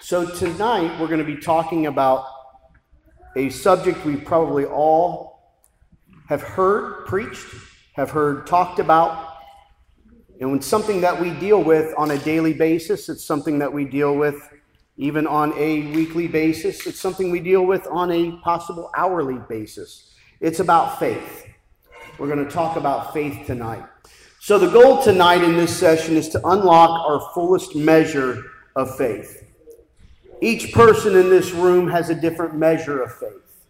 So, tonight we're going to be talking about a subject we probably all have heard preached, have heard talked about, and something that we deal with on a daily basis. It's something that we deal with even on a weekly basis. It's something we deal with on a possible hourly basis. It's about faith. We're going to talk about faith tonight. So, the goal tonight in this session is to unlock our fullest measure of faith. Each person in this room has a different measure of faith.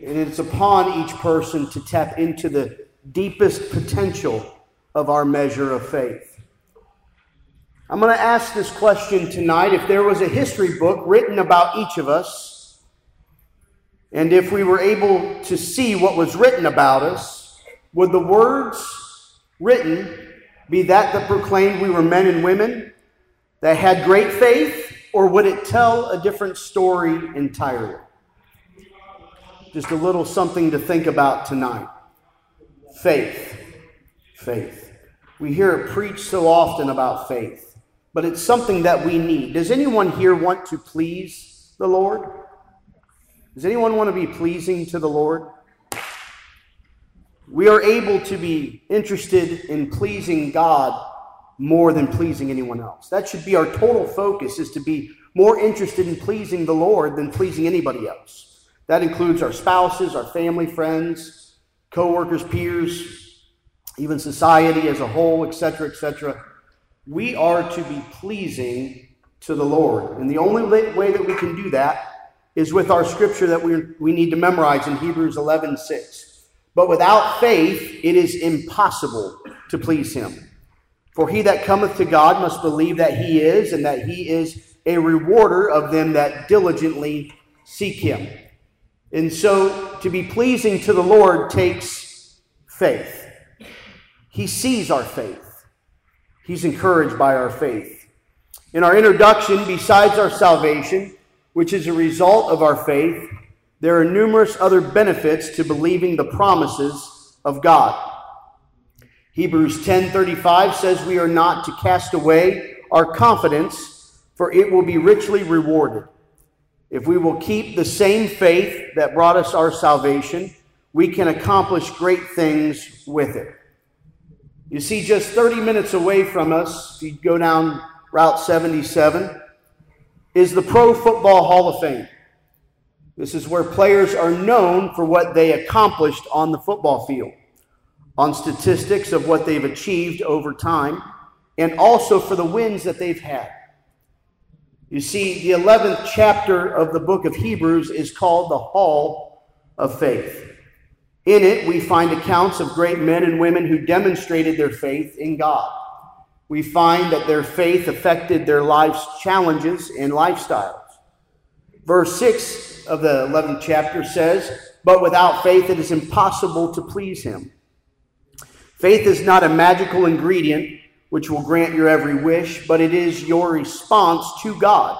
And it's upon each person to tap into the deepest potential of our measure of faith. I'm going to ask this question tonight. If there was a history book written about each of us, and if we were able to see what was written about us, would the words written be that that proclaimed we were men and women that had great faith, or would it tell a different story entirely? Just a little something to think about tonight. Faith. Faith. We hear it preached so often about faith, but it's something that we need. Does anyone here want to please the Lord? Does anyone want to be pleasing to the Lord? We are able to be interested in pleasing God more than pleasing anyone else. That should be our total focus is to be more interested in pleasing the Lord than pleasing anybody else. That includes our spouses, our family, friends, coworkers, peers, even society as a whole, etc., etc. We are to be pleasing to the Lord. And the only way that we can do that is with our scripture that we, we need to memorize in Hebrews 11 6. But without faith, it is impossible to please him. For he that cometh to God must believe that he is, and that he is a rewarder of them that diligently seek him. And so, to be pleasing to the Lord takes faith. He sees our faith, He's encouraged by our faith. In our introduction, besides our salvation, which is a result of our faith, there are numerous other benefits to believing the promises of God. Hebrews 10:35 says we are not to cast away our confidence for it will be richly rewarded. If we will keep the same faith that brought us our salvation, we can accomplish great things with it. You see, just 30 minutes away from us, if you go down Route 77, is the Pro Football Hall of Fame. This is where players are known for what they accomplished on the football field, on statistics of what they've achieved over time, and also for the wins that they've had. You see, the 11th chapter of the book of Hebrews is called the Hall of Faith. In it, we find accounts of great men and women who demonstrated their faith in God. We find that their faith affected their life's challenges and lifestyles. Verse 6 of the 11th chapter says, But without faith it is impossible to please him. Faith is not a magical ingredient which will grant your every wish, but it is your response to God,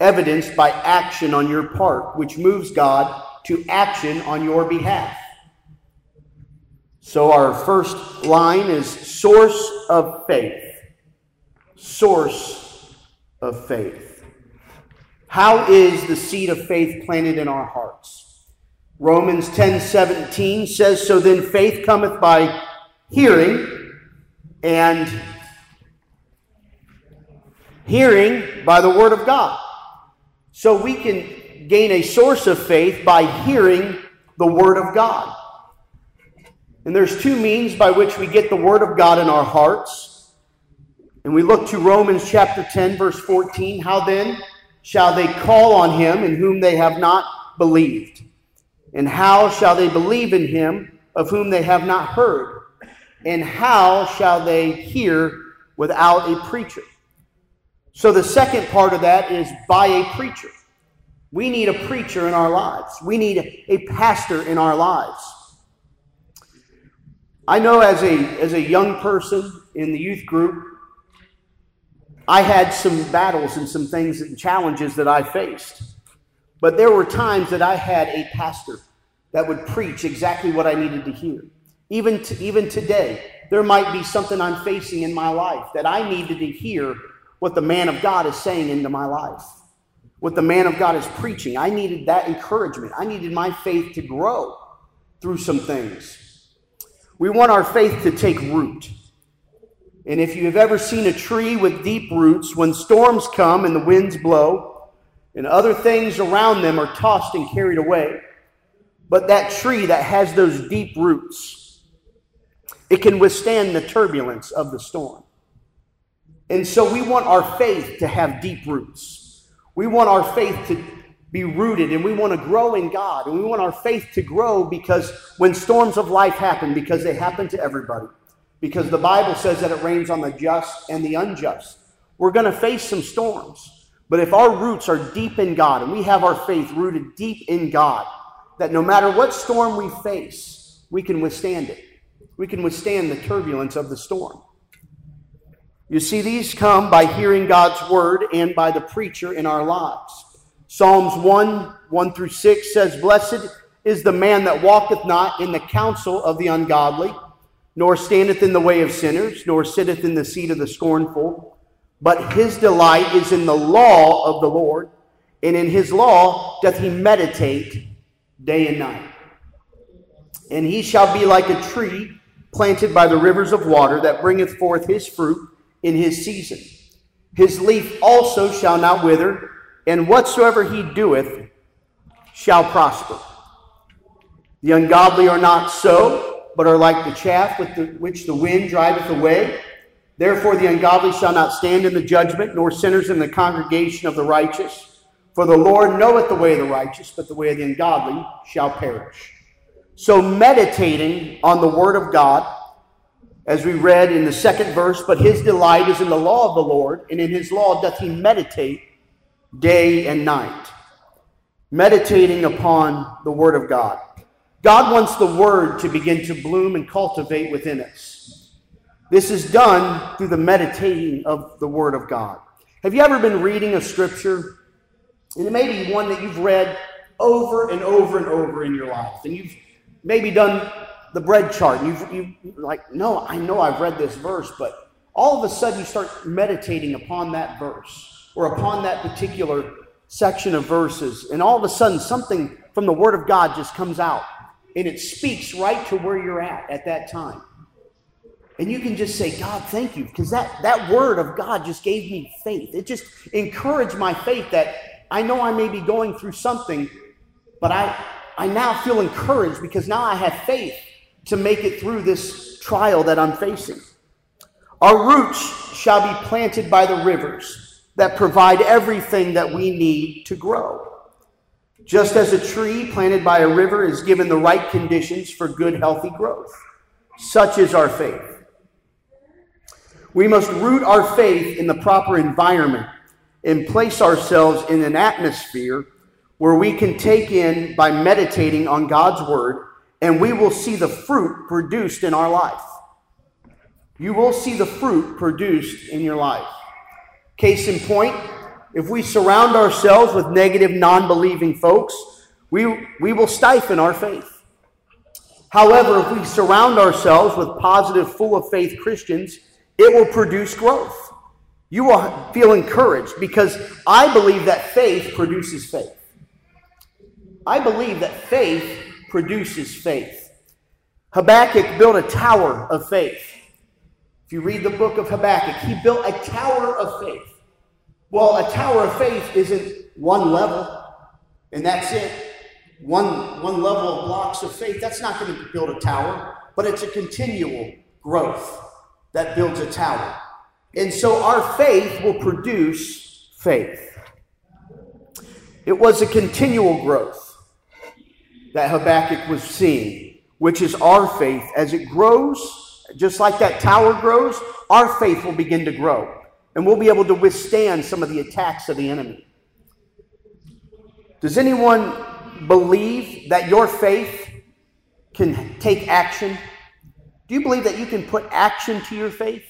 evidenced by action on your part, which moves God to action on your behalf. So, our first line is source of faith. Source of faith. How is the seed of faith planted in our hearts? Romans 10 17 says, So then faith cometh by hearing, and hearing by the word of God. So we can gain a source of faith by hearing the word of God. And there's two means by which we get the word of God in our hearts. And we look to Romans chapter 10, verse 14. How then? shall they call on him in whom they have not believed? And how shall they believe in him of whom they have not heard? And how shall they hear without a preacher? So the second part of that is by a preacher. We need a preacher in our lives. We need a pastor in our lives. I know as a, as a young person in the youth group, I had some battles and some things and challenges that I faced. But there were times that I had a pastor that would preach exactly what I needed to hear. Even, to, even today, there might be something I'm facing in my life that I needed to hear what the man of God is saying into my life, what the man of God is preaching. I needed that encouragement. I needed my faith to grow through some things. We want our faith to take root. And if you have ever seen a tree with deep roots, when storms come and the winds blow, and other things around them are tossed and carried away, but that tree that has those deep roots, it can withstand the turbulence of the storm. And so we want our faith to have deep roots. We want our faith to be rooted and we want to grow in God. And we want our faith to grow because when storms of life happen, because they happen to everybody, because the Bible says that it rains on the just and the unjust, we're going to face some storms. But if our roots are deep in God and we have our faith rooted deep in God, that no matter what storm we face, we can withstand it. We can withstand the turbulence of the storm. You see, these come by hearing God's word and by the preacher in our lives. Psalms 1 1 through 6 says, Blessed is the man that walketh not in the counsel of the ungodly, nor standeth in the way of sinners, nor sitteth in the seat of the scornful. But his delight is in the law of the Lord, and in his law doth he meditate day and night. And he shall be like a tree planted by the rivers of water that bringeth forth his fruit in his season. His leaf also shall not wither, and whatsoever he doeth shall prosper. The ungodly are not so, but are like the chaff with the, which the wind driveth away. Therefore, the ungodly shall not stand in the judgment, nor sinners in the congregation of the righteous. For the Lord knoweth the way of the righteous, but the way of the ungodly shall perish. So, meditating on the Word of God, as we read in the second verse, but his delight is in the law of the Lord, and in his law doth he meditate day and night, meditating upon the Word of God. God wants the Word to begin to bloom and cultivate within us. This is done through the meditating of the Word of God. Have you ever been reading a scripture, and it may be one that you've read over and over and over in your life, and you've maybe done the bread chart, and you've, you like, no, I know I've read this verse, but all of a sudden you start meditating upon that verse or upon that particular section of verses, and all of a sudden something from the Word of God just comes out and it speaks right to where you're at at that time. And you can just say, God, thank you, because that, that word of God just gave me faith. It just encouraged my faith that I know I may be going through something, but I, I now feel encouraged because now I have faith to make it through this trial that I'm facing. Our roots shall be planted by the rivers that provide everything that we need to grow. Just as a tree planted by a river is given the right conditions for good, healthy growth, such is our faith. We must root our faith in the proper environment and place ourselves in an atmosphere where we can take in by meditating on God's word, and we will see the fruit produced in our life. You will see the fruit produced in your life. Case in point, if we surround ourselves with negative, non believing folks, we, we will stifle our faith. However, if we surround ourselves with positive, full of faith Christians, it will produce growth. You will feel encouraged because I believe that faith produces faith. I believe that faith produces faith. Habakkuk built a tower of faith. If you read the book of Habakkuk, he built a tower of faith. Well, a tower of faith isn't one level, and that's it. One, one level of blocks of faith, that's not going to build a tower, but it's a continual growth that builds a tower. And so our faith will produce faith. It was a continual growth that Habakkuk was seeing, which is our faith. As it grows, just like that tower grows, our faith will begin to grow. And we'll be able to withstand some of the attacks of the enemy. Does anyone believe that your faith can take action? Do you believe that you can put action to your faith?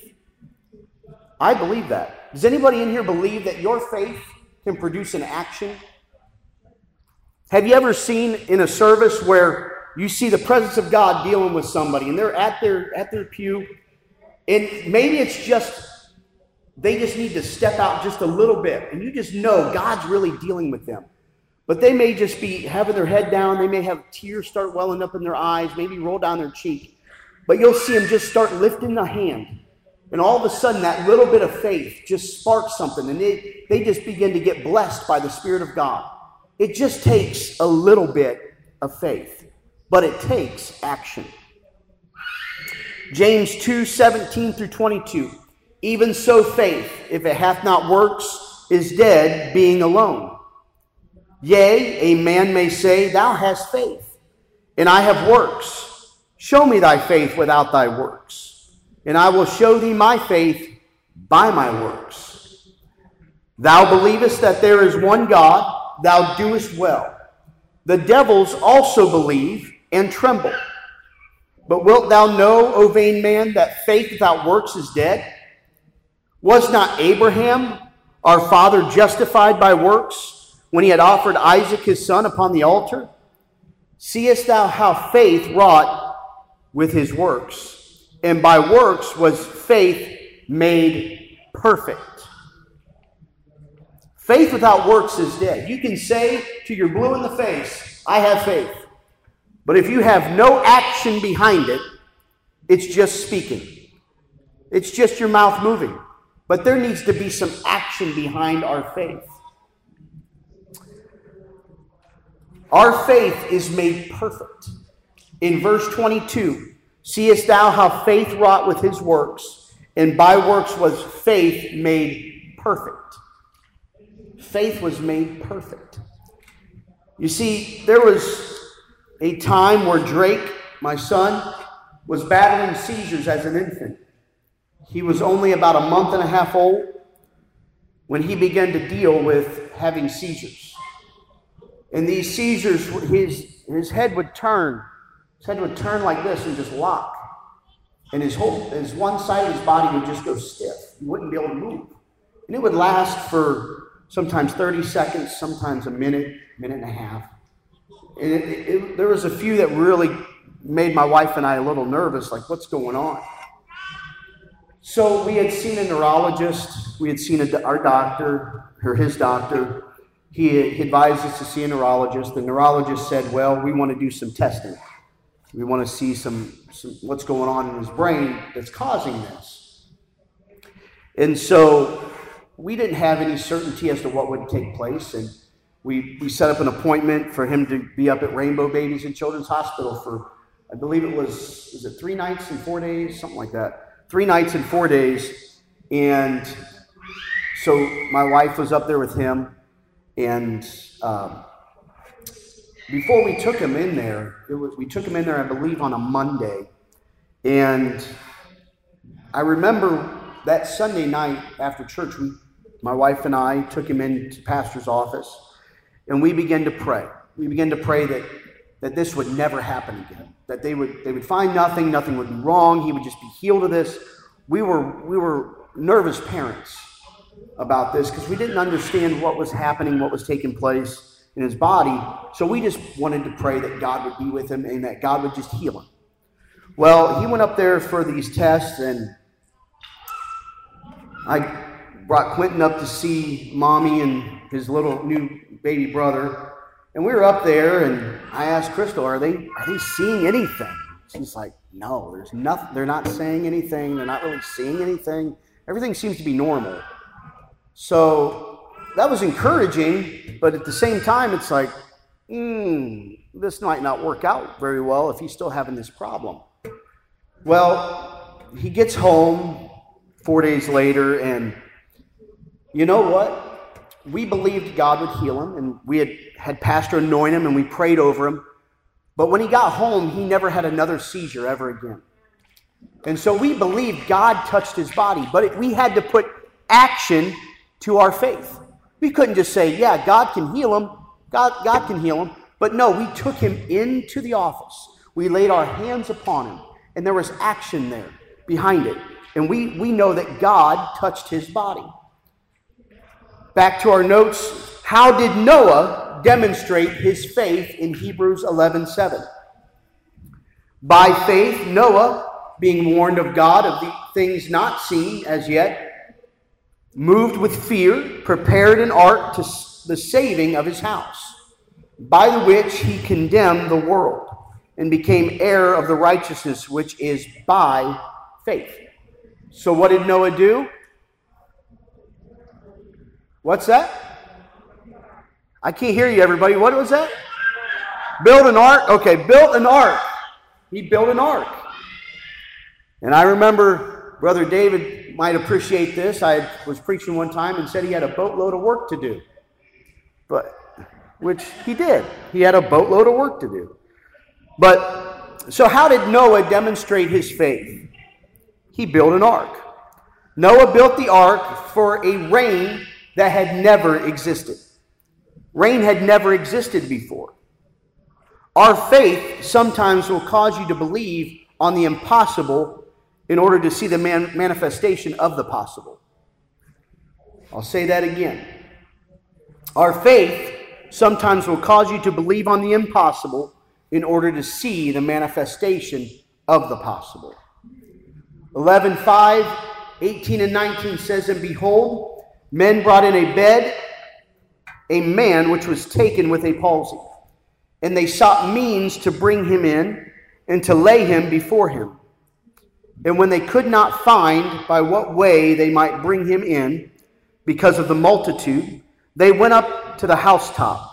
I believe that. Does anybody in here believe that your faith can produce an action? Have you ever seen in a service where you see the presence of God dealing with somebody, and they're at their at their pew, and maybe it's just they just need to step out just a little bit. And you just know God's really dealing with them. But they may just be having their head down. They may have tears start welling up in their eyes, maybe roll down their cheek. But you'll see them just start lifting the hand. And all of a sudden, that little bit of faith just sparks something. And they, they just begin to get blessed by the Spirit of God. It just takes a little bit of faith, but it takes action. James 2 17 through 22. Even so, faith, if it hath not works, is dead, being alone. Yea, a man may say, Thou hast faith, and I have works. Show me thy faith without thy works, and I will show thee my faith by my works. Thou believest that there is one God, thou doest well. The devils also believe and tremble. But wilt thou know, O vain man, that faith without works is dead? Was not Abraham, our father, justified by works when he had offered Isaac his son upon the altar? Seest thou how faith wrought with his works? And by works was faith made perfect. Faith without works is dead. You can say to your blue in the face, I have faith. But if you have no action behind it, it's just speaking. It's just your mouth moving. But there needs to be some action behind our faith. Our faith is made perfect. In verse 22, seest thou how faith wrought with his works, and by works was faith made perfect. Faith was made perfect. You see, there was a time where Drake, my son, was battling seizures as an infant. He was only about a month and a half old when he began to deal with having seizures. And these seizures, his, his head would turn. His head would turn like this and just lock. And his whole his one side of his body would just go stiff. He wouldn't be able to move. And it would last for sometimes 30 seconds, sometimes a minute, minute and a half. And it, it, there was a few that really made my wife and I a little nervous, like, what's going on? So we had seen a neurologist, we had seen a, our doctor, or his doctor. He, advised us to see a neurologist. The neurologist said, well, we want to do some testing. We want to see some, some what's going on in his brain that's causing this. And so we didn't have any certainty as to what would take place. And we, we set up an appointment for him to be up at Rainbow Babies and Children's Hospital for, I believe it was, was it three nights and four days? Something like that. Three nights and four days. And so my wife was up there with him. And um, before we took him in there, was, we took him in there, I believe, on a Monday. And I remember that Sunday night after church, we, my wife and I took him into pastor's office and we began to pray. We began to pray that, that this would never happen again. That they would, they would find nothing, nothing would be wrong, he would just be healed of this. We were, we were nervous parents about this because we didn't understand what was happening, what was taking place in his body. So we just wanted to pray that God would be with him and that God would just heal him. Well, he went up there for these tests, and I brought Quentin up to see mommy and his little new baby brother. And we were up there, and I asked Crystal, "Are they are they seeing anything?" She's like, "No, there's nothing. They're not saying anything. They're not really seeing anything. Everything seems to be normal." So that was encouraging, but at the same time, it's like, hmm, this might not work out very well if he's still having this problem. Well, he gets home four days later, and you know what? we believed God would heal him, and we had had Pastor anoint him, and we prayed over him. But when he got home, he never had another seizure ever again. And so we believed God touched his body, but it, we had to put action to our faith. We couldn't just say, yeah, God can heal him. God, God can heal him. But no, we took him into the office. We laid our hands upon him, and there was action there behind it. And we, we know that God touched his body. Back to our notes. How did Noah demonstrate his faith in Hebrews 11:7? By faith, Noah, being warned of God of the things not seen as yet, moved with fear, prepared an ark to the saving of his house, by the which he condemned the world and became heir of the righteousness which is by faith. So, what did Noah do? What's that? I can't hear you, everybody. What was that? Build an ark? Okay, built an ark. He built an ark. And I remember Brother David might appreciate this. I was preaching one time and said he had a boatload of work to do. But which he did. He had a boatload of work to do. But so how did Noah demonstrate his faith? He built an ark. Noah built the ark for a rain that had never existed. Rain had never existed before. Our faith sometimes will cause you to believe on the impossible in order to see the man- manifestation of the possible. I'll say that again. Our faith sometimes will cause you to believe on the impossible in order to see the manifestation of the possible. 11, 5, 18, and 19 says, And behold, men brought in a bed, a man which was taken with a palsy. And they sought means to bring him in and to lay him before him. And when they could not find by what way they might bring him in, because of the multitude, they went up to the housetop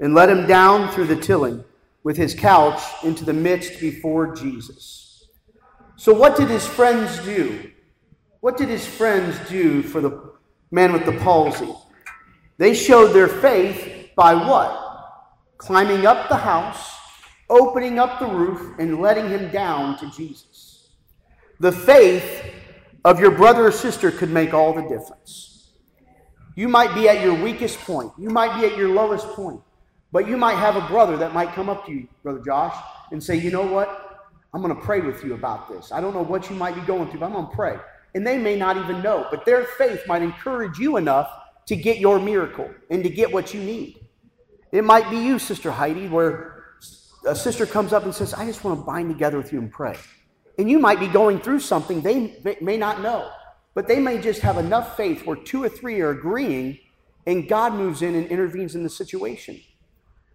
and let him down through the tilling with his couch into the midst before Jesus. So, what did his friends do? What did his friends do for the man with the palsy? They showed their faith by what? Climbing up the house, opening up the roof, and letting him down to Jesus. The faith of your brother or sister could make all the difference. You might be at your weakest point, you might be at your lowest point. But you might have a brother that might come up to you, Brother Josh, and say, you know what? I'm going to pray with you about this. I don't know what you might be going through, but I'm going to pray. And they may not even know, but their faith might encourage you enough to get your miracle and to get what you need. It might be you, Sister Heidi, where a sister comes up and says, I just want to bind together with you and pray. And you might be going through something they may not know, but they may just have enough faith where two or three are agreeing and God moves in and intervenes in the situation.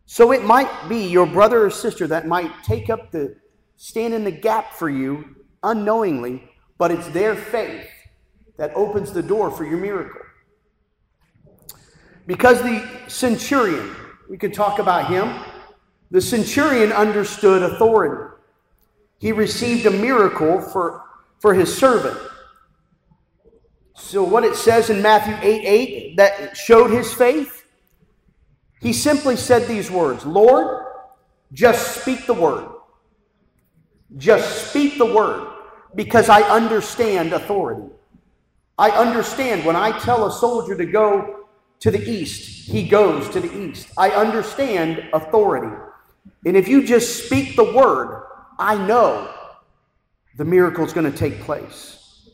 So it might be your brother or sister that might take up the stand in the gap for you unknowingly, but it's their faith that opens the door for your miracle. Because the centurion, we could talk about him, the centurion understood authority. He received a miracle for, for his servant. So, what it says in Matthew 8 8 that showed his faith he simply said these words Lord, just speak the word. Just speak the word because I understand authority. I understand when I tell a soldier to go to the east, he goes to the east. I understand authority. And if you just speak the word, I know the miracle is going to take place.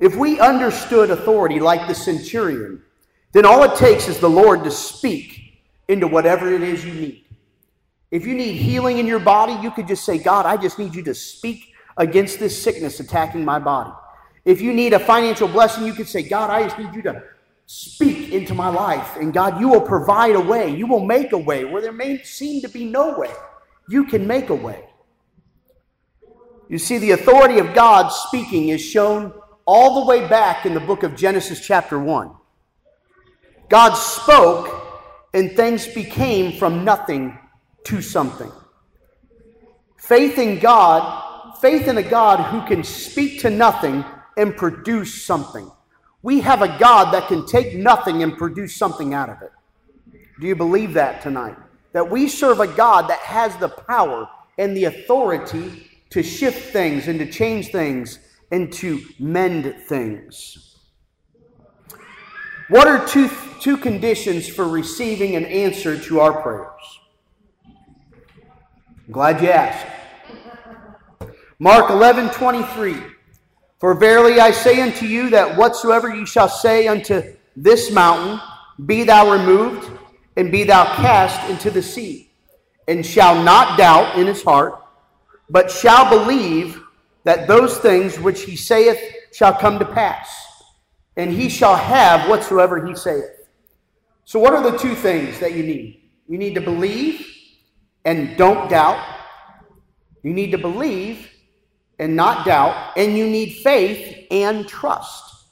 If we understood authority like the centurion, then all it takes is the Lord to speak into whatever it is you need. If you need healing in your body, you could just say, God, I just need you to speak against this sickness attacking my body. If you need a financial blessing, you could say, God, I just need you to speak into my life. And God, you will provide a way. You will make a way where there may seem to be no way. You can make a way. You see, the authority of God speaking is shown all the way back in the book of Genesis, chapter 1. God spoke and things became from nothing to something. Faith in God, faith in a God who can speak to nothing and produce something. We have a God that can take nothing and produce something out of it. Do you believe that tonight? That we serve a God that has the power and the authority to shift things and to change things and to mend things. What are two, two conditions for receiving an answer to our prayers? I'm glad you asked. Mark 11 23. For verily I say unto you that whatsoever you shall say unto this mountain, be thou removed, and be thou cast into the sea, and shall not doubt in his heart, but shall believe that those things which he saith shall come to pass. and he shall have whatsoever he saith. So, what are the two things that you need? You need to believe and don't doubt. You need to believe and not doubt, and you need faith and trust.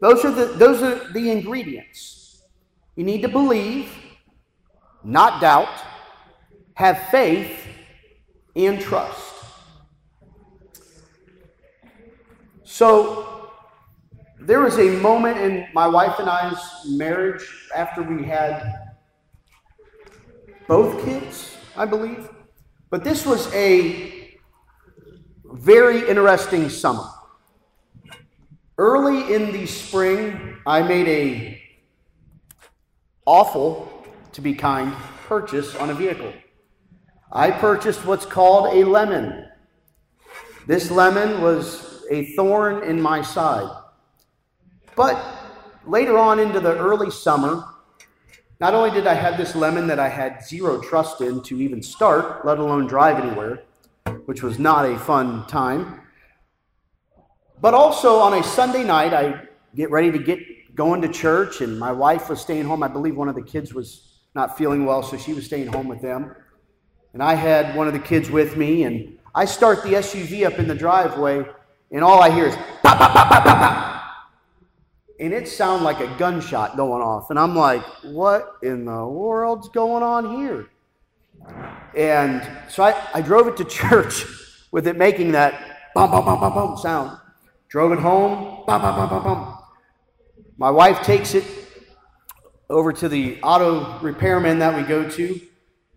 Those are the, those are the ingredients. You need to believe, not doubt, have faith, and trust. So, there was a moment in my wife and I's marriage after we had both kids, I believe. But this was a very interesting summer. Early in the spring, I made a awful, to be kind, purchase on a vehicle. I purchased what's called a lemon. This lemon was a thorn in my side. But later on into the early summer, not only did I have this lemon that I had zero trust in to even start, let alone drive anywhere, which was not a fun time, but also on a Sunday night, I get ready to get going to church, and my wife was staying home. I believe one of the kids was not feeling well, so she was staying home with them. And I had one of the kids with me, and I start the SUV up in the driveway, and all I hear is pop, pop, pop, pop, pop, pop. And it sounded like a gunshot going off. And I'm like, what in the world's going on here? And so I, I drove it to church with it making that bum, bum, bum, bum, bum sound. Drove it home, bum, bum, bum, bum, bum. My wife takes it over to the auto repairman that we go to,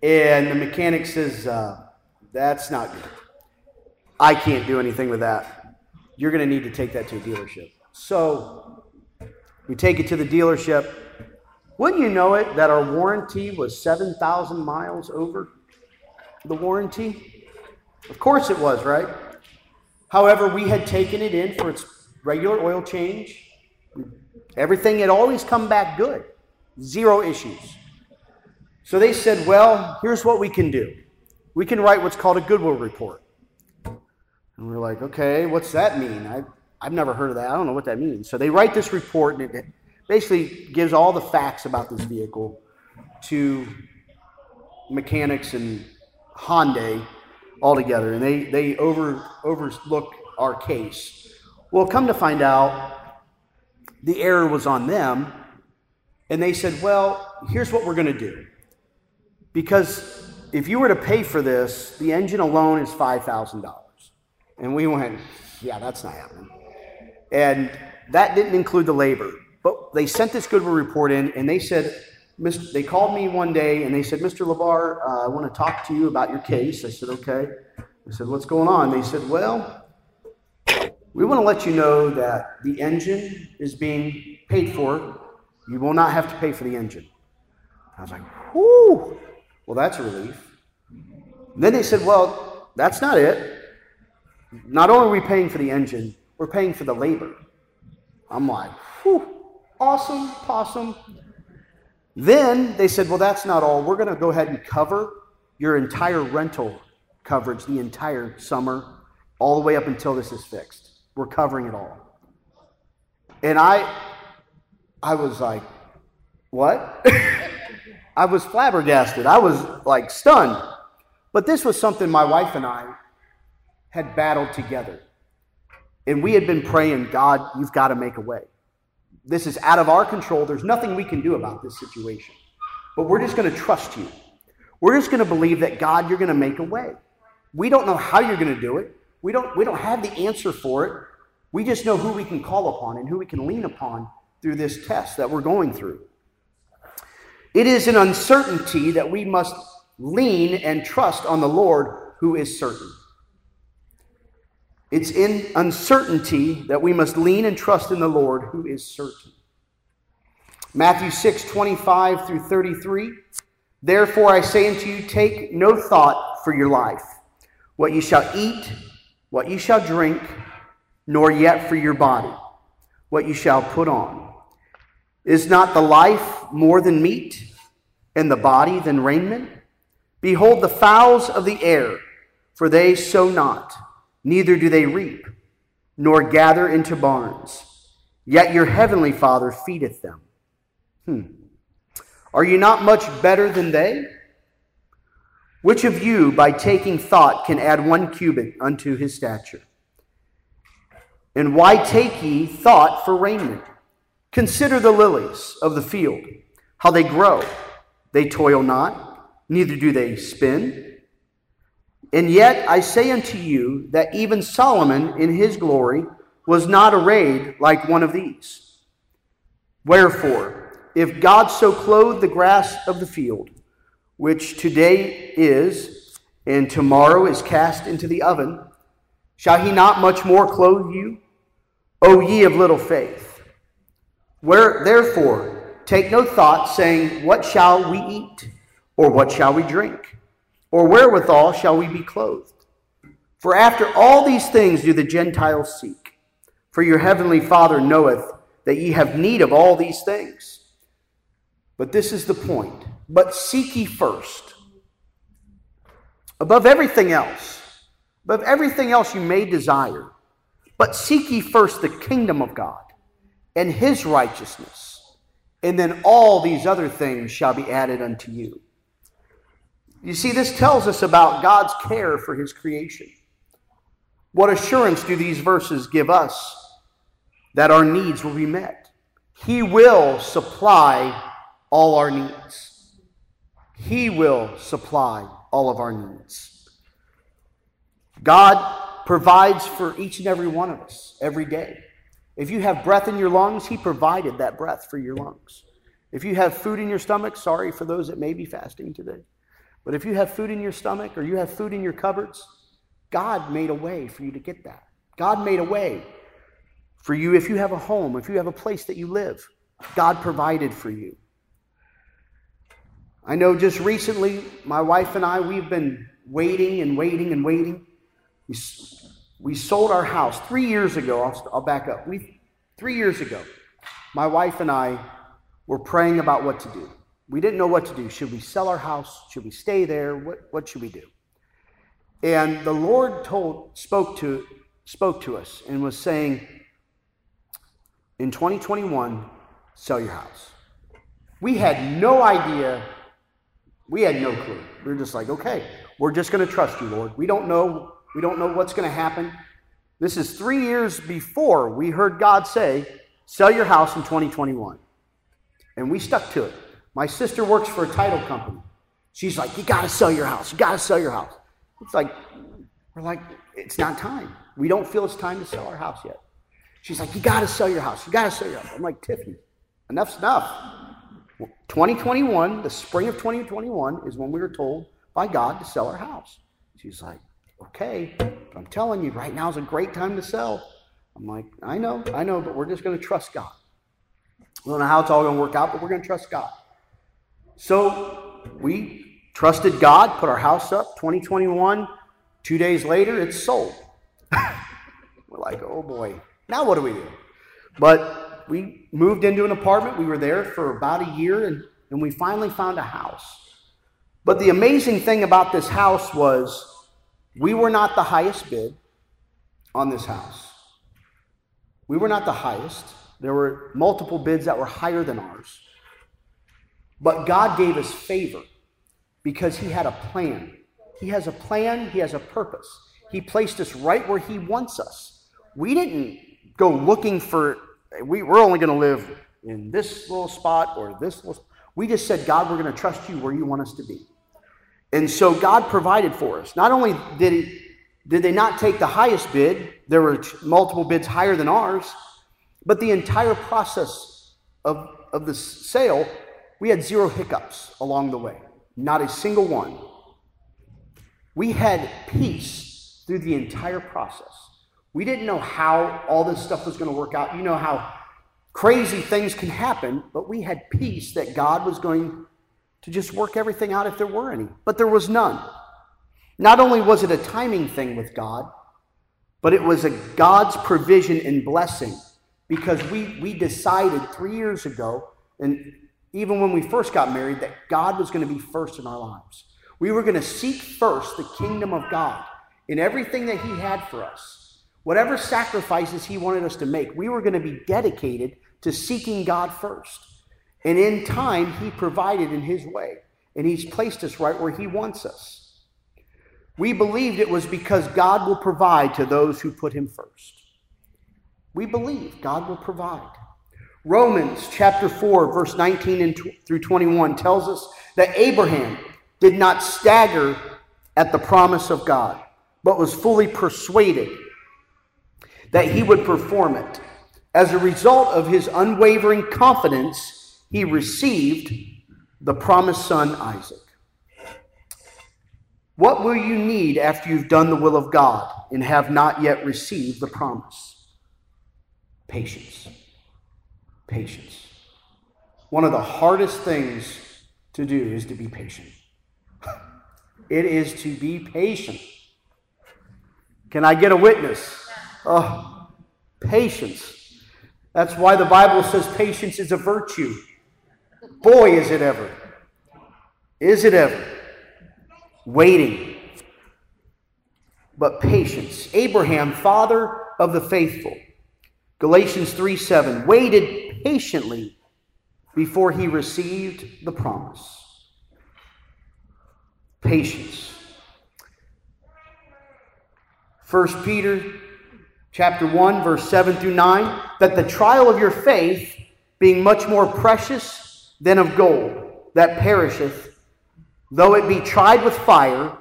and the mechanic says, uh, That's not good. I can't do anything with that. You're going to need to take that to a dealership. So we take it to the dealership. Wouldn't you know it that our warranty was 7,000 miles over the warranty? Of course it was, right? However, we had taken it in for its regular oil change. Everything had always come back good. Zero issues. So they said, well, here's what we can do. We can write what's called a Goodwill report. And we're like, okay, what's that mean? I, I've never heard of that. I don't know what that means. So they write this report, and it basically gives all the facts about this vehicle to mechanics and Hyundai altogether, and they, they over, overlook our case. Well, come to find out, the error was on them, and they said, well, here's what we're going to do. Because if you were to pay for this, the engine alone is $5,000. And we went, yeah, that's not happening. And that didn't include the labor. But they sent this Goodwill report in, and they said, they called me one day and they said, Mr. LeVar, uh, I want to talk to you about your case. I said, okay. I said, what's going on? They said, well, we want to let you know that the engine is being paid for you will not have to pay for the engine. I was like, whoo, well, that's a relief. And then they said, well, that's not it. Not only are we paying for the engine, we're paying for the labor. I'm like, whew, awesome, possum. Then they said, well, that's not all. We're going to go ahead and cover your entire rental coverage the entire summer, all the way up until this is fixed. We're covering it all. And I, I was like, what? I was flabbergasted. I was like stunned. But this was something my wife and I had battled together. And we had been praying, God, you've got to make a way. This is out of our control. There's nothing we can do about this situation. But we're just going to trust you. We're just going to believe that, God, you're going to make a way. We don't know how you're going to do it. We don't, we don't have the answer for it. We just know who we can call upon and who we can lean upon through this test that we're going through. It is an uncertainty that we must lean and trust on the Lord who is certain. It's in uncertainty that we must lean and trust in the Lord who is certain. Matthew 6, 25 through 33. Therefore I say unto you, take no thought for your life, what you shall eat, what you shall drink, nor yet for your body, what you shall put on. Is not the life more than meat, and the body than raiment? Behold the fowls of the air, for they sow not, neither do they reap, nor gather into barns, yet your heavenly Father feedeth them. Hmm. Are you not much better than they? Which of you, by taking thought, can add one cubit unto his stature? And why take ye thought for raiment? Consider the lilies of the field, how they grow. They toil not, neither do they spin. And yet I say unto you that even Solomon in his glory was not arrayed like one of these. Wherefore, if God so clothed the grass of the field, which today is, and tomorrow is cast into the oven, shall he not much more clothe you, O ye of little faith? Where therefore take no thought, saying, What shall we eat? Or what shall we drink? Or wherewithal shall we be clothed? For after all these things do the Gentiles seek. For your heavenly Father knoweth that ye have need of all these things. But this is the point. But seek ye first, above everything else, above everything else you may desire, but seek ye first the kingdom of God and his righteousness, and then all these other things shall be added unto you. You see, this tells us about God's care for his creation. What assurance do these verses give us that our needs will be met? He will supply all our needs. He will supply all of our needs. God provides for each and every one of us every day. If you have breath in your lungs, He provided that breath for your lungs. If you have food in your stomach, sorry for those that may be fasting today. But if you have food in your stomach or you have food in your cupboards, God made a way for you to get that. God made a way for you if you have a home, if you have a place that you live. God provided for you. I know just recently, my wife and I, we've been waiting and waiting and waiting. We, we sold our house three years ago. I'll, I'll back up. We, three years ago, my wife and I were praying about what to do. We didn't know what to do. Should we sell our house? Should we stay there? What, what should we do? And the Lord told, spoke to, spoke to us and was saying, in 2021, sell your house. We had no idea. We had no clue. We were just like, okay, we're just going to trust you, Lord. We don't know. We don't know what's going to happen. This is three years before we heard God say, sell your house in 2021. And we stuck to it. My sister works for a title company. She's like, You got to sell your house. You got to sell your house. It's like, we're like, It's not time. We don't feel it's time to sell our house yet. She's like, You got to sell your house. You got to sell your house. I'm like, Tiffany, enough's enough. 2021, the spring of 2021, is when we were told by God to sell our house. She's like, Okay, but I'm telling you, right now is a great time to sell. I'm like, I know, I know, but we're just to trust God. We don't know how it's all to work out, but we're to trust God. So we trusted God, put our house up 2021. Two days later, it's sold. We're like, oh boy, now what do we do? But we moved into an apartment. We were there for about a year and, and we finally found a house. But the amazing thing about this house was we were not the highest bid on this house. We were not the highest. There were multiple bids that were higher than ours. But God gave us favor because He had a plan. He has a plan, He has a purpose. He placed us right where He wants us. We didn't go looking for, we, we're only going to live in this little spot or this little We just said, God, we're going to trust you where you want us to be. And so God provided for us. Not only did he, did they not take the highest bid, there were multiple bids higher than ours, but the entire process of, of the sale we had zero hiccups along the way, not a single one. We had peace through the entire process. We didn't know how all this stuff was going to work out. You know how crazy things can happen, but we had peace that God was going to just work everything out if there were any. But there was none. Not only was it a timing thing with God, but it was a God's provision and blessing because we, we decided three years ago, and even when we first got married, that God was going to be first in our lives. We were going to seek first the kingdom of God in everything that He had for us. whatever sacrifices He wanted us to make, we were going to be dedicated to seeking God first. And in time, He provided in His way, and He's placed us right where He wants us. We believed it was because God will provide to those who put Him first. We believe God will provide. Romans chapter 4, verse 19 and through 21 tells us that Abraham did not stagger at the promise of God, but was fully persuaded that he would perform it. As a result of his unwavering confidence, he received the promised son Isaac. What will you need after you've done the will of God and have not yet received the promise? Patience. Patience. One of the hardest things to do is to be patient. It is to be patient. Can I get a witness? Oh, patience. That's why the Bible says patience is a virtue. Boy, is it ever. Is it ever. Waiting. But patience. Abraham, father of the faithful. Galatians 3 7, waited patiently before he received the promise. Patience. 1 Peter chapter 1 verse 7 through 9 that the trial of your faith being much more precious than of gold that perisheth though it be tried with fire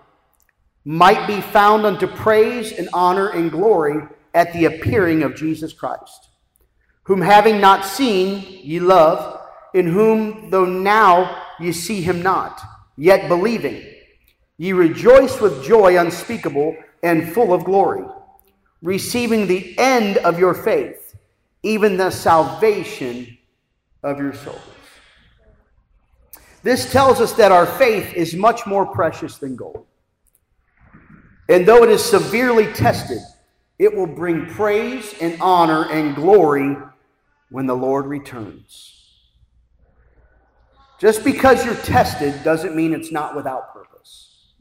might be found unto praise and honor and glory at the appearing of Jesus Christ whom having not seen ye love in whom though now ye see him not yet believing ye rejoice with joy unspeakable and full of glory receiving the end of your faith, even the salvation of your souls. This tells us that our faith is much more precious than gold. And though it is severely tested, it will bring praise and honor and glory when the Lord returns. Just because you're tested doesn't mean it's not without purpose.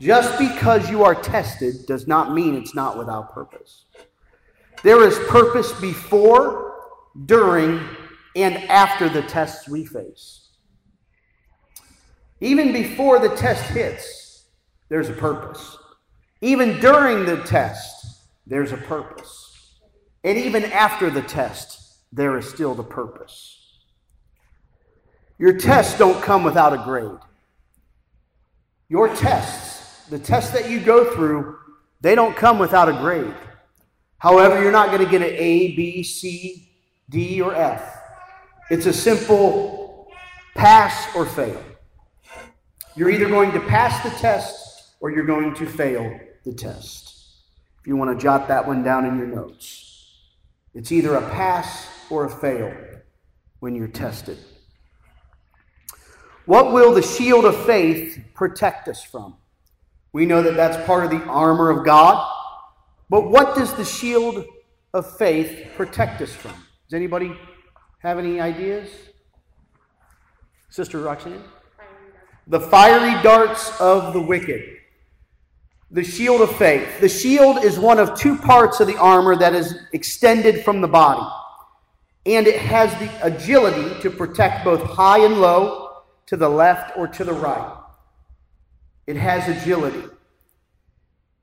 Just because you are tested does not mean it's not without purpose. There is purpose before, during, and after the tests we face. Even before the test hits, there's a purpose. Even during the test, there's a purpose. And even after the test, there is still the purpose. Your tests don't come without a grade. Your tests the tests that you go through, they don't come without a grade. However, you're not going to get an A, B, C, D, or F. It's a simple pass or fail. You're either going to pass the test or you're going to fail the test. If you want to jot that one down in your notes, it's either a pass or a fail when you're tested. What will the shield of faith protect us from? We know that that's part of the armor of God. But what does the shield of faith protect us from? Does anybody have any ideas? Sister Roxanne? The fiery darts of the wicked. The shield of faith. The shield is one of two parts of the armor that is extended from the body. And it has the agility to protect both high and low, to the left or to the right. It has agility.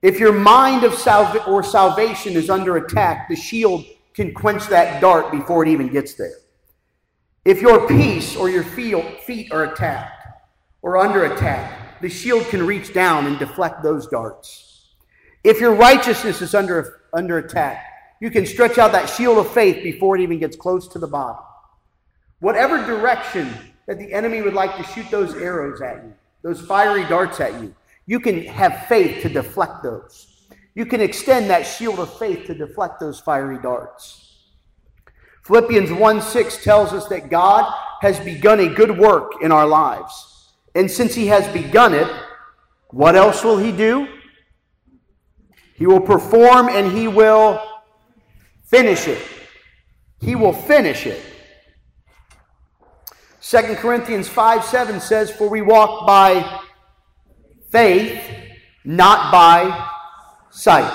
If your mind of salva- or salvation is under attack, the shield can quench that dart before it even gets there. If your peace or your feet are attacked or under attack, the shield can reach down and deflect those darts. If your righteousness is under, under attack, you can stretch out that shield of faith before it even gets close to the body. Whatever direction that the enemy would like to shoot those arrows at you, those fiery darts at you. You can have faith to deflect those. You can extend that shield of faith to deflect those fiery darts. Philippians 1 6 tells us that God has begun a good work in our lives. And since He has begun it, what else will He do? He will perform and He will finish it. He will finish it. 2 Corinthians 5 7 says, For we walk by faith, not by sight.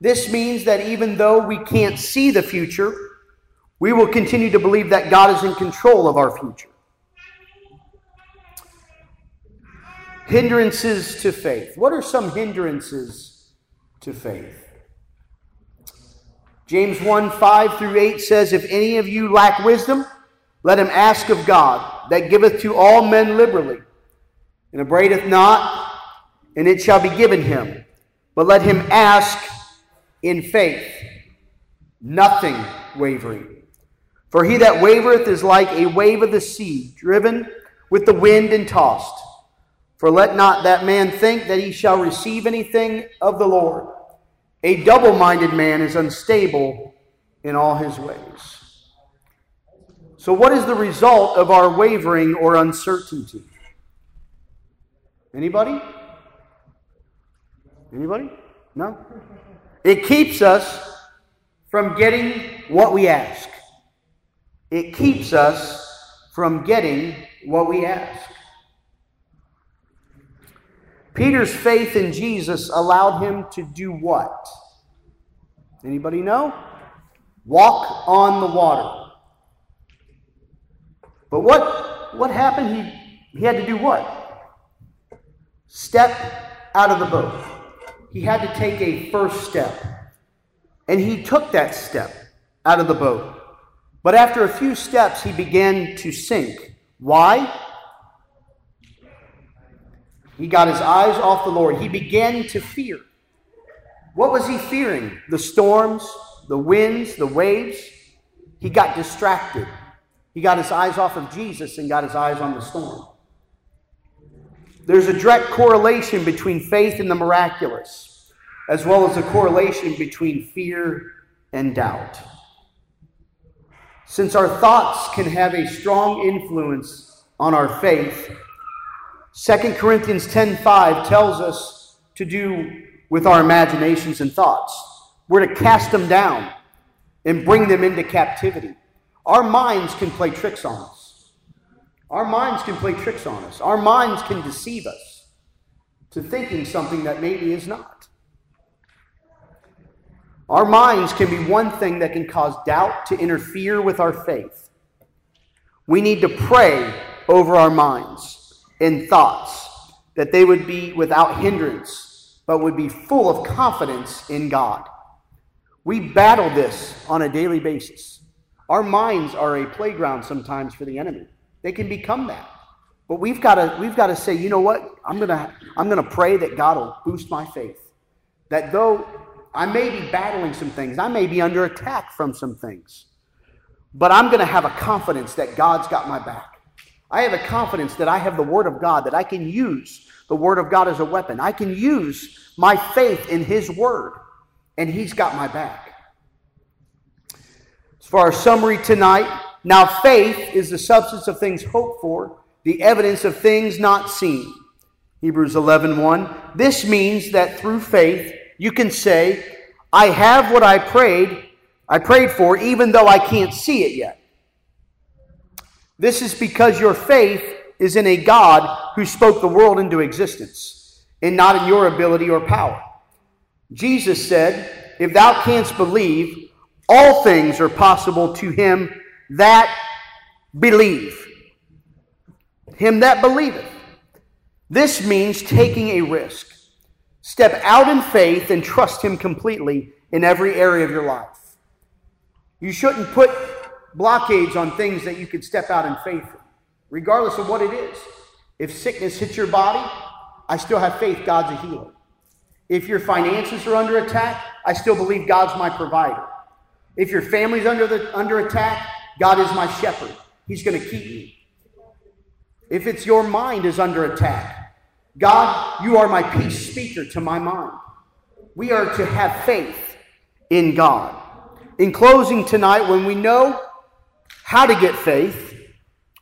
This means that even though we can't see the future, we will continue to believe that God is in control of our future. Hindrances to faith. What are some hindrances to faith? James 1 5 through 8 says, If any of you lack wisdom, let him ask of God, that giveth to all men liberally, and abradeth not, and it shall be given him. But let him ask in faith, nothing wavering. For he that wavereth is like a wave of the sea, driven with the wind and tossed. For let not that man think that he shall receive anything of the Lord. A double minded man is unstable in all his ways. So, what is the result of our wavering or uncertainty? Anybody? Anybody? No? It keeps us from getting what we ask. It keeps us from getting what we ask. Peter's faith in Jesus allowed him to do what? Anybody know? Walk on the water. But what, what happened? He, he had to do what? Step out of the boat. He had to take a first step. And he took that step out of the boat. But after a few steps, he began to sink. Why? He got his eyes off the Lord. He began to fear. What was he fearing? The storms, the winds, the waves. He got distracted. He got his eyes off of Jesus and got his eyes on the storm. There's a direct correlation between faith and the miraculous, as well as a correlation between fear and doubt. Since our thoughts can have a strong influence on our faith, 2 Corinthians 10:5 tells us to do with our imaginations and thoughts. We're to cast them down and bring them into captivity. Our minds can play tricks on us. Our minds can play tricks on us. Our minds can deceive us to thinking something that maybe is not. Our minds can be one thing that can cause doubt to interfere with our faith. We need to pray over our minds in thoughts, that they would be without hindrance, but would be full of confidence in God. We battle this on a daily basis. Our minds are a playground sometimes for the enemy. They can become that. But we've got to we've got to say, you know what? I'm gonna I'm gonna pray that God will boost my faith. That though I may be battling some things, I may be under attack from some things, but I'm gonna have a confidence that God's got my back. I have a confidence that I have the Word of God, that I can use the Word of God as a weapon. I can use my faith in His Word, and He's got my back. As for our summary tonight, now faith is the substance of things hoped for, the evidence of things not seen. Hebrews 11 1. This means that through faith, you can say, I have what I prayed, I prayed for, even though I can't see it yet. This is because your faith is in a God who spoke the world into existence and not in your ability or power. Jesus said, If thou canst believe, all things are possible to him that believe. Him that believeth. This means taking a risk. Step out in faith and trust him completely in every area of your life. You shouldn't put blockades on things that you could step out in faith, regardless of what it is. If sickness hits your body, I still have faith God's a healer. If your finances are under attack, I still believe God's my provider. If your family's under, the, under attack, God is my shepherd. He's going to keep me. If it's your mind is under attack, God, you are my peace speaker to my mind. We are to have faith in God. In closing tonight, when we know how to get faith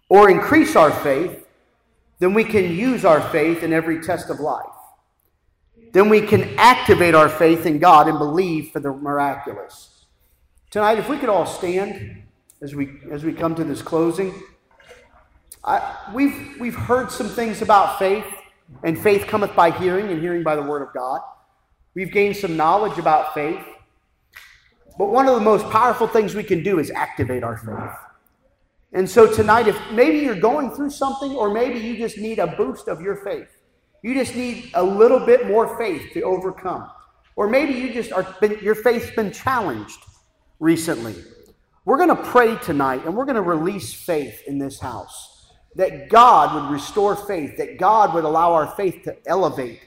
or increase our faith, then we can use our faith in every test of life. Then we can activate our faith in God and believe for the miraculous. Tonight, if we could all stand as we as we come to this closing, I, we've we've heard some things about faith, and faith cometh by hearing, and hearing by the word of God. We've gained some knowledge about faith. But one of the most powerful things we can do is activate our faith. And so tonight, if maybe you're going through something, or maybe you just need a boost of your faith, you just need a little bit more faith to overcome. Or maybe you just are been, your faith's been challenged recently. We're going to pray tonight and we're going to release faith in this house. That God would restore faith, that God would allow our faith to elevate,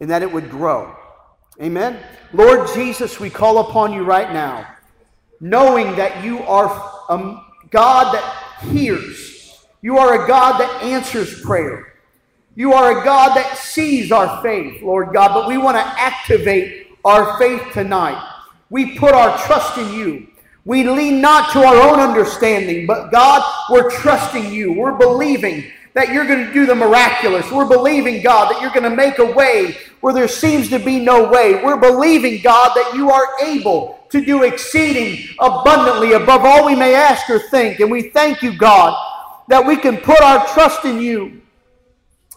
and that it would grow. Amen. Lord Jesus, we call upon you right now, knowing that you are a God that hears. You are a God that answers prayer. You are a God that sees our faith, Lord God, but we want to activate our faith tonight. We put our trust in you. We lean not to our own understanding, but God, we're trusting you. We're believing that you're going to do the miraculous. We're believing, God, that you're going to make a way where there seems to be no way. We're believing, God, that you are able to do exceeding abundantly above all we may ask or think. And we thank you, God, that we can put our trust in you.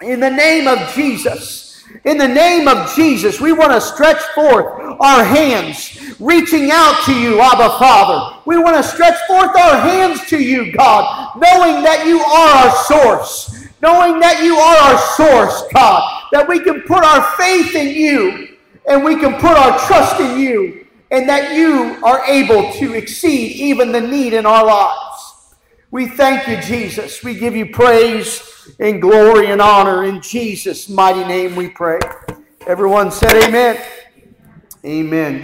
In the name of Jesus, in the name of Jesus, we want to stretch forth our hands, reaching out to you, Abba Father. We want to stretch forth our hands to you, God, knowing that you are our source, knowing that you are our source, God, that we can put our faith in you and we can put our trust in you, and that you are able to exceed even the need in our lives. We thank you, Jesus. We give you praise and glory and honor. In Jesus' mighty name we pray. Everyone said amen. Amen.